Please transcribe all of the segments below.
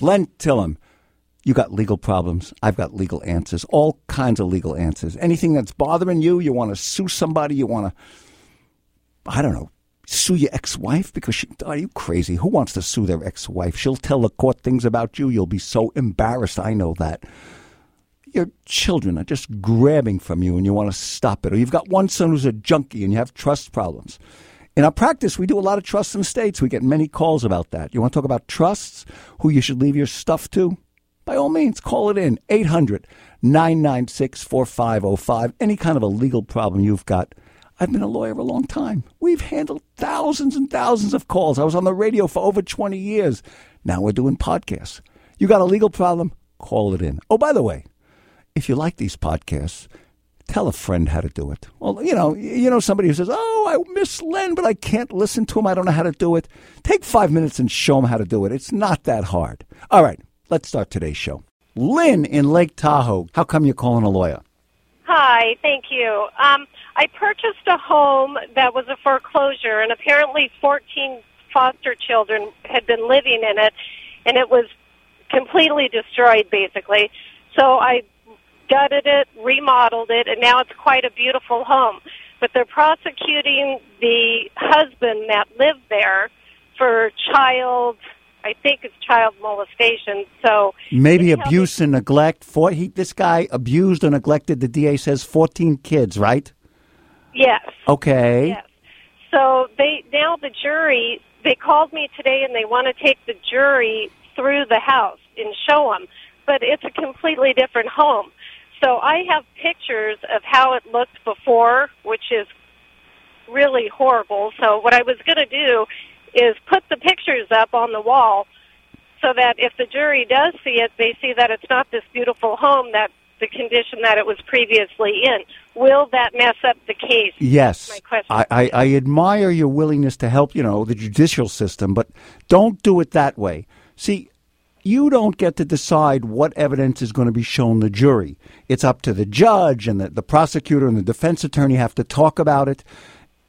Len Tillem, you got legal problems. I've got legal answers, all kinds of legal answers. Anything that's bothering you, you want to sue somebody, you want to, I don't know, sue your ex wife because she, are you crazy? Who wants to sue their ex wife? She'll tell the court things about you. You'll be so embarrassed. I know that. Your children are just grabbing from you and you want to stop it. Or you've got one son who's a junkie and you have trust problems. In our practice, we do a lot of trusts and estates. We get many calls about that. You want to talk about trusts, who you should leave your stuff to? By all means, call it in 800 996 4505. Any kind of a legal problem you've got. I've been a lawyer a long time. We've handled thousands and thousands of calls. I was on the radio for over 20 years. Now we're doing podcasts. You got a legal problem? Call it in. Oh, by the way, if you like these podcasts, tell a friend how to do it. Well, you know, you know somebody who says, "Oh, I miss Len, but I can't listen to him. I don't know how to do it." Take 5 minutes and show him how to do it. It's not that hard. All right, let's start today's show. Lynn in Lake Tahoe. How come you're calling a lawyer? Hi, thank you. Um, I purchased a home that was a foreclosure, and apparently 14 foster children had been living in it, and it was completely destroyed, basically. So I gutted it, remodeled it, and now it's quite a beautiful home. But they're prosecuting the husband that lived there for child, I think it's child molestation. So Maybe can you tell me- abuse and neglect. For he, this guy abused or neglected. The DA says 14 kids, right? Yes. Okay. Yes. So they now the jury they called me today and they want to take the jury through the house and show them, but it's a completely different home. So I have pictures of how it looked before, which is really horrible. So what I was going to do is put the pictures up on the wall so that if the jury does see it, they see that it's not this beautiful home that the condition that it was previously in. Will that mess up the case? Yes. my question. I, I, I admire your willingness to help, you know, the judicial system, but don't do it that way. See, you don't get to decide what evidence is going to be shown the jury. It's up to the judge and the, the prosecutor and the defense attorney have to talk about it.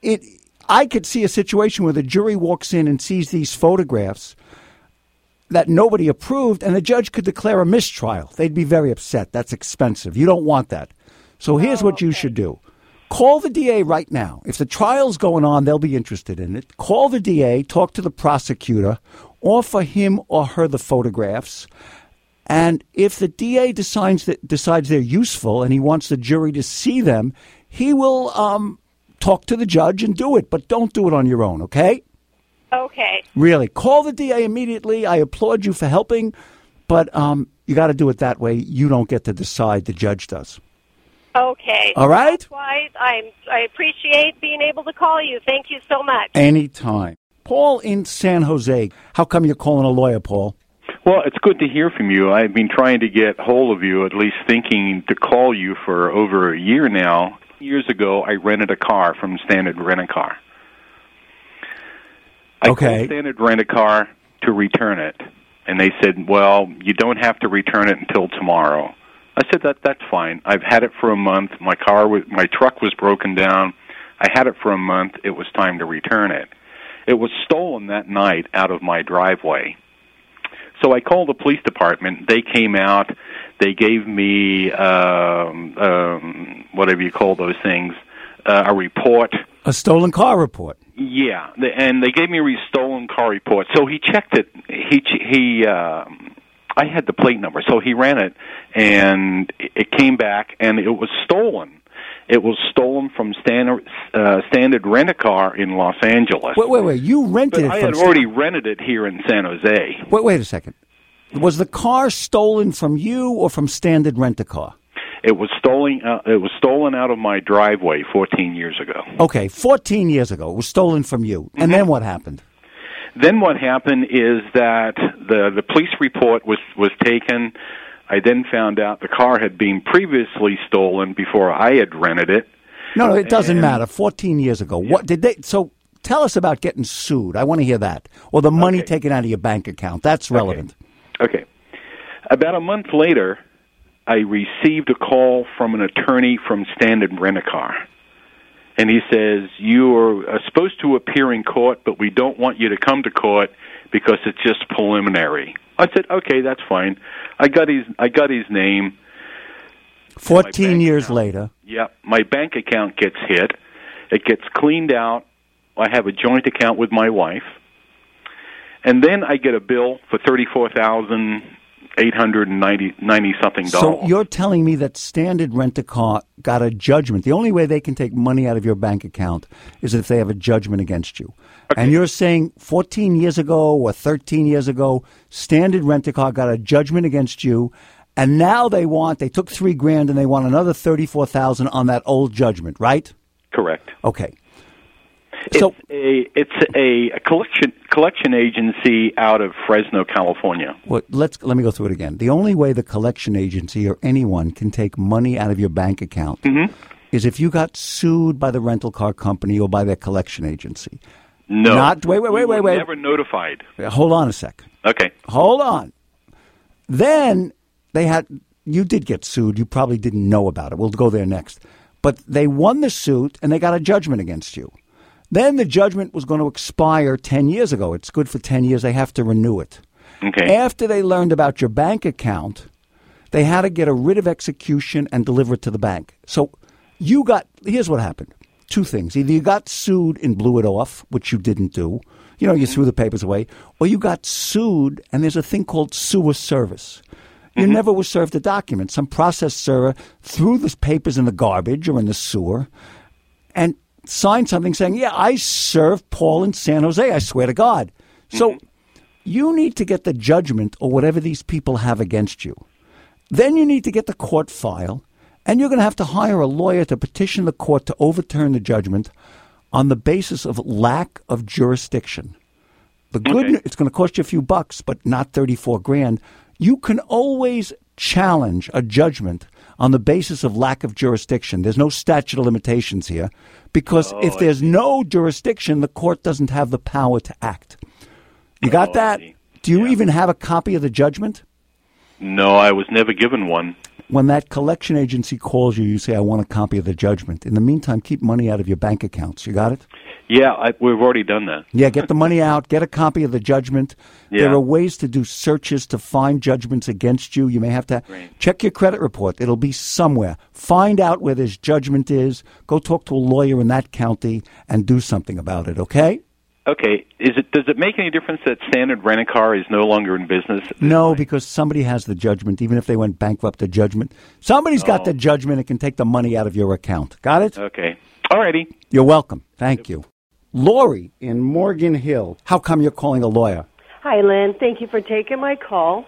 It I could see a situation where the jury walks in and sees these photographs that nobody approved, and the judge could declare a mistrial. They'd be very upset. That's expensive. You don't want that. So here's what you oh, should do. Call the DA right now. If the trial's going on, they'll be interested in it. Call the DA, talk to the prosecutor, offer him or her the photographs. And if the DA decides that decides they're useful and he wants the jury to see them, he will um, talk to the judge and do it. But don't do it on your own, okay? Okay. Really, call the DA immediately. I applaud you for helping, but um, you got to do it that way. You don't get to decide; the judge does. Okay. All right. That's why I'm, I appreciate being able to call you. Thank you so much. Anytime. Paul in San Jose. How come you're calling a lawyer, Paul? Well, it's good to hear from you. I've been trying to get hold of you, at least thinking to call you for over a year now. Years ago, I rented a car from Standard Rent a Car. I Okay. called Standard Rent a Car to return it, and they said, "Well, you don't have to return it until tomorrow." I said, "That that's fine. I've had it for a month. My car was my truck was broken down. I had it for a month. It was time to return it. It was stolen that night out of my driveway." So I called the police department. They came out. They gave me um, um, whatever you call those things, uh, a report. A stolen car report. Yeah, and they gave me a stolen car report. So he checked it. He he. Um, I had the plate number, so he ran it, and it came back, and it was stolen. It was stolen from Standard uh, Standard Rent a Car in Los Angeles. Wait, wait, wait. You rented but it I had already rented it here in San Jose. Wait, wait a second. Was the car stolen from you or from Standard Rent a Car? It was stolen. Uh, it was stolen out of my driveway 14 years ago. Okay, 14 years ago. It was stolen from you. And Mm-hmm. then what happened? Then what happened is that the the police report was was taken. I then found out the car had been previously stolen before I had rented it. No, it doesn't And- matter. 14 years ago. What did they so tell us about getting sued? I want to hear that. Or the money Okay. taken out of your bank account. That's relevant. Okay. About a month later, I received a call from an attorney from Standard Rent a Car. And he says, You are uh, supposed to appear in court, but we don't want you to come to court because it's just preliminary. I said, "Okay, that's fine." I got his I got his name. 14 years account. later. Yeah, my bank account gets hit. It gets cleaned out. I have a joint account with my wife. And then I get a bill for thirty-four thousand eight hundred and ninety ninety something dollars. So you're telling me that Standard Rent a Car got a judgment. The only way they can take money out of your bank account is if they have a judgment against you. And you're saying 14 years ago or 13 years ago, Standard Rent a Car got a judgment against you, and now they want they took three grand and they want another 34,000 on that old judgment, right? Correct. Okay. It's So a it's a, a collection collection agency out of Fresno, California. Well, let's let me go through it again. The only way the collection agency or anyone can take money out of your bank account mm-hmm. is if you got sued by the rental car company or by their collection agency. No, Not- wait, wait, wait, wait, were wait. Never notified. Hold on a sec. Okay. Hold on. Then they had you did get sued. You probably didn't know about it. We'll go there next. But they won the suit and they got a judgment against you. Then the judgment was going to expire 10 years ago. It's good for 10 years. They have to renew it. Okay. After they learned about your bank account, they had to get a writ of execution and deliver it to the bank. So you got, here's what happened two things. Either you got sued and blew it off, which you didn't do, you know, you mm-hmm. threw the papers away, or you got sued and there's a thing called sewer service. You mm-hmm. never was served a document. Some process server threw the papers in the garbage or in the sewer and signed something saying, Yeah, I served Paul in San Jose. I swear to God. So mm-hmm. you need to get the judgment or whatever these people have against you. Then you need to get the court file, and you're going to have to hire a lawyer to petition the court to overturn the judgment on the basis of lack of jurisdiction. The good, Okay. it's going to cost you a few bucks, but not 34 grand. You can always challenge a judgment on the basis of lack of jurisdiction. There's no statute of limitations here because Oh, if there's no jurisdiction, the court doesn't have the power to act. You got Oh, that? Do you Yeah. even have a copy of the judgment? No, I was never given one. When that collection agency calls you, you say, I want a copy of the judgment. In the meantime, keep money out of your bank accounts. You got it? Yeah, I, we've already done that. Yeah, get the money out, get a copy of the judgment. There are ways to do searches to find judgments against you. You may have to Right. check your credit report. It'll be somewhere. Find out where this judgment is. Go talk to a lawyer in that county and do something about it, okay? Okay, is it does it make any difference that Standard Rent a Car is no longer in business? No, because somebody has the judgment, even if they went bankrupt, the judgment. Somebody's got Oh. the judgment and can take the money out of your account. Got it? Okay. All righty. You're welcome. Thank you. Lori in Morgan Hill. How come you're calling a lawyer? Hi, Len. Thank you for taking my call.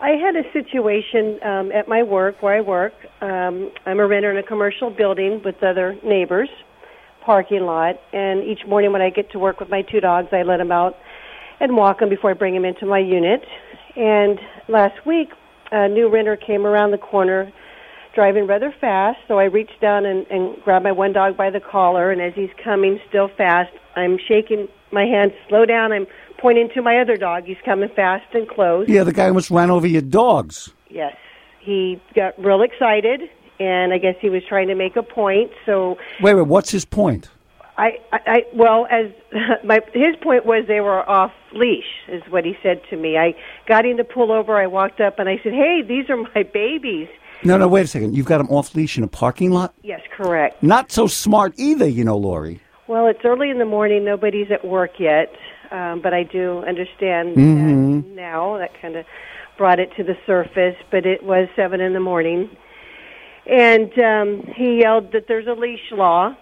I had a situation um, at my work where I work. Um, I'm a renter in a commercial building with other neighbors, parking lot, and each morning when I get to work with my two dogs, I let them out and walk them before I bring them into my unit. And last week, a new renter came around the corner driving rather fast, so I reached down and, and grabbed my one dog by the collar, and as he's coming still fast, I'm shaking my hand, slow down, I'm pointing to my other dog. He's coming fast and close. Yeah, the guy almost ran over your dogs. Yes. He got real excited, and I guess he was trying to make a point, so Wait, wait, what's his point? I, I, I well, as my his point was, they were off leash, is what he said to me. I got him to pull over. I walked up and I said, "Hey, these are my babies." No, no, wait a second. You've got them off leash in a parking lot? Yes, correct. Not so smart either, you know, Lori. Well, it's early in the morning. Nobody's at work yet, um, but I do understand that now. That kind of brought it to the surface, but it was seven in the morning, and um, he yelled that there's a leash law.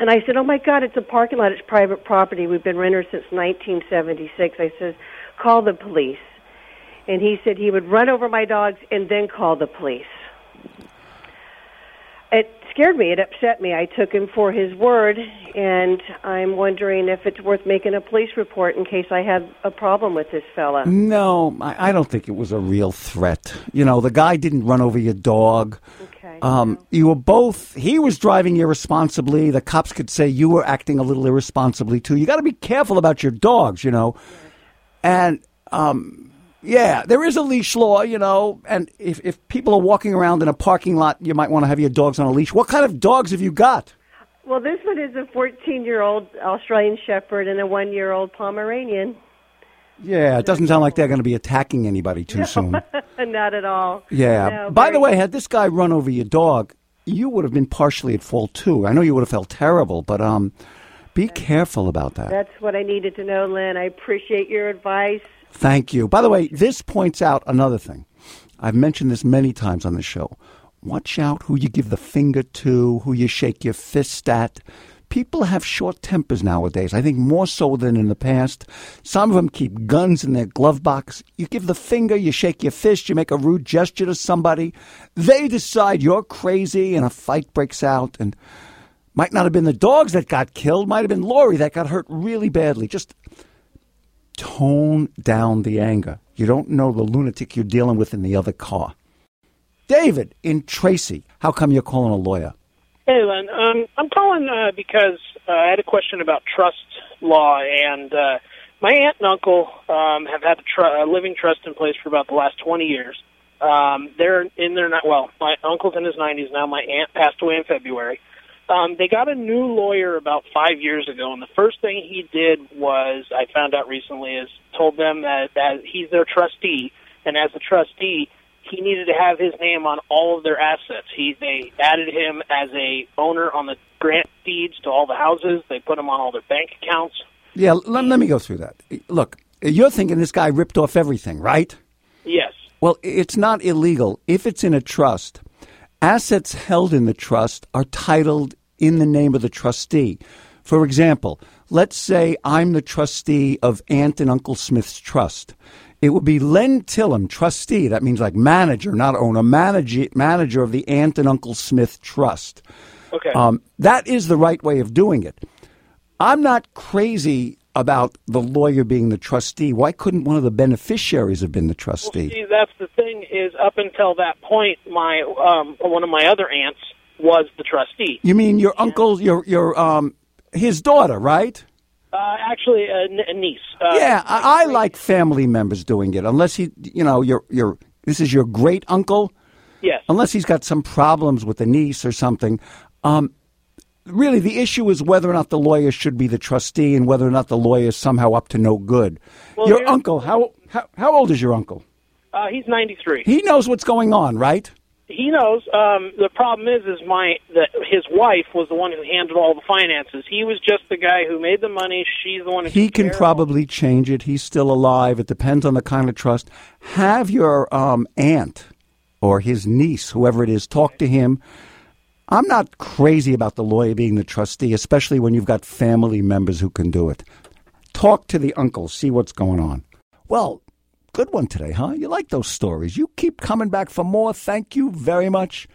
And I said, "Oh my God, it's a parking lot. It's private property. We've been renters since 1976." I said, "Call the police." And he said he would run over my dogs and then call the police. It scared me. It upset me. I took him for his word, and I'm wondering if it's worth making a police report in case I have a problem with this fella. No, I, I don't think it was a real threat. You know, the guy didn't run over your dog. Um, you were both, he was driving irresponsibly. The cops could say you were acting a little irresponsibly too. You got to be careful about your dogs, you know. And, um, yeah, there is a leash law, you know, and if, if people are walking around in a parking lot, you might want to have your dogs on a leash. What kind of dogs have you got? Well, this one is a 14 year old Australian Shepherd and a one year old Pomeranian. Yeah, it doesn't sound like they're going to be attacking anybody too soon. Not at all. Yeah. No, By the way, had this guy run over your dog, you would have been partially at fault too. I know you would have felt terrible, but um, be careful about that. That's what I needed to know, Len. I appreciate your advice. Thank you. By the way, this points out another thing. I've mentioned this many times on the show. Watch out who you give the finger to, who you shake your fist at. People have short tempers nowadays, I think more so than in the past. Some of them keep guns in their glove box. You give the finger, you shake your fist, you make a rude gesture to somebody. They decide you're crazy and a fight breaks out. And might not have been the dogs that got killed, might have been Lori that got hurt really badly. Just tone down the anger. You don't know the lunatic you're dealing with in the other car. David in Tracy, how come you're calling a lawyer? Hey, Len. Um, I'm calling uh, because uh, I had a question about trust law, and uh, my aunt and uncle um, have had a, tr- a living trust in place for about the last 20 years. Um, they're in their ni- well, my uncle's in his 90s now. My aunt passed away in February. Um, they got a new lawyer about five years ago, and the first thing he did was I found out recently is told them that, that he's their trustee, and as a trustee, he needed to have his name on all of their assets. He they added him as a owner on the grant deeds to all the houses. They put him on all their bank accounts. Yeah, let, let me go through that. Look, you're thinking this guy ripped off everything, right? Yes. Well, it's not illegal. If it's in a trust, assets held in the trust are titled in the name of the trustee. For example, let's say I'm the trustee of Aunt and Uncle Smith's trust. It would be Len Tillem, trustee. That means like manager, not owner, manager, manager of the Aunt and Uncle Smith trust. Okay. Um, that is the right way of doing it. I'm not crazy about the lawyer being the trustee. Why couldn't one of the beneficiaries have been the trustee? See, that's the thing is up until that point, my um, one of my other aunts was the trustee. You mean your uncle, your your um, his daughter, right? Uh, actually, a, n- a niece. Uh, yeah, I, I like family members doing it. Unless he, you know, your your this is your great uncle. Yes. Unless he's got some problems with the niece or something. Um, really, the issue is whether or not the lawyer should be the trustee and whether or not the lawyer is somehow up to no good. Well, your uncle, how, how how old is your uncle? Uh, he's 93. He knows what's going on, right? He knows. Um, the problem is, is my that his wife was the one who handled all the finances. He was just the guy who made the money. She's the one who He can probably change it. He's still alive. It depends on the kind of trust. Have your um, aunt or his niece, whoever it is, talk to him. I'm not crazy about the lawyer being the trustee, especially when you've got family members who can do it. Talk to the uncle, see what's going on. Well, good one today, huh? You like those stories. You keep coming back for more. Thank you very much.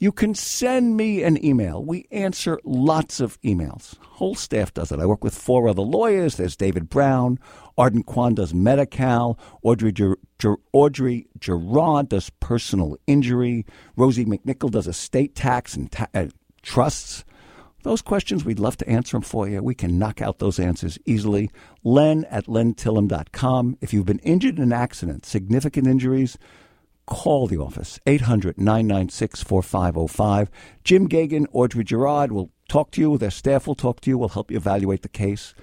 You can send me an email. We answer lots of emails. Whole staff does it. I work with four other lawyers. There's David Brown. Arden Kwan does Medi-Cal. Audrey, Ger- Ger- Audrey Gerard does personal injury. Rosie McNichol does estate tax and ta- uh, trusts. Those questions, we'd love to answer them for you. We can knock out those answers easily. Len at lentillem.com. If you've been injured in an accident, significant injuries, call the office, 800 996 4505. Jim Gagan, Audrey Gerard will talk to you. Their staff will talk to you, will help you evaluate the case.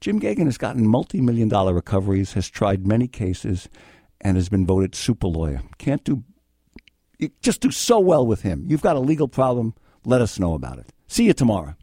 Jim Gagan has gotten multi million dollar recoveries, has tried many cases, and has been voted super lawyer. Can't do, you just do so well with him. You've got a legal problem, let us know about it. See you tomorrow.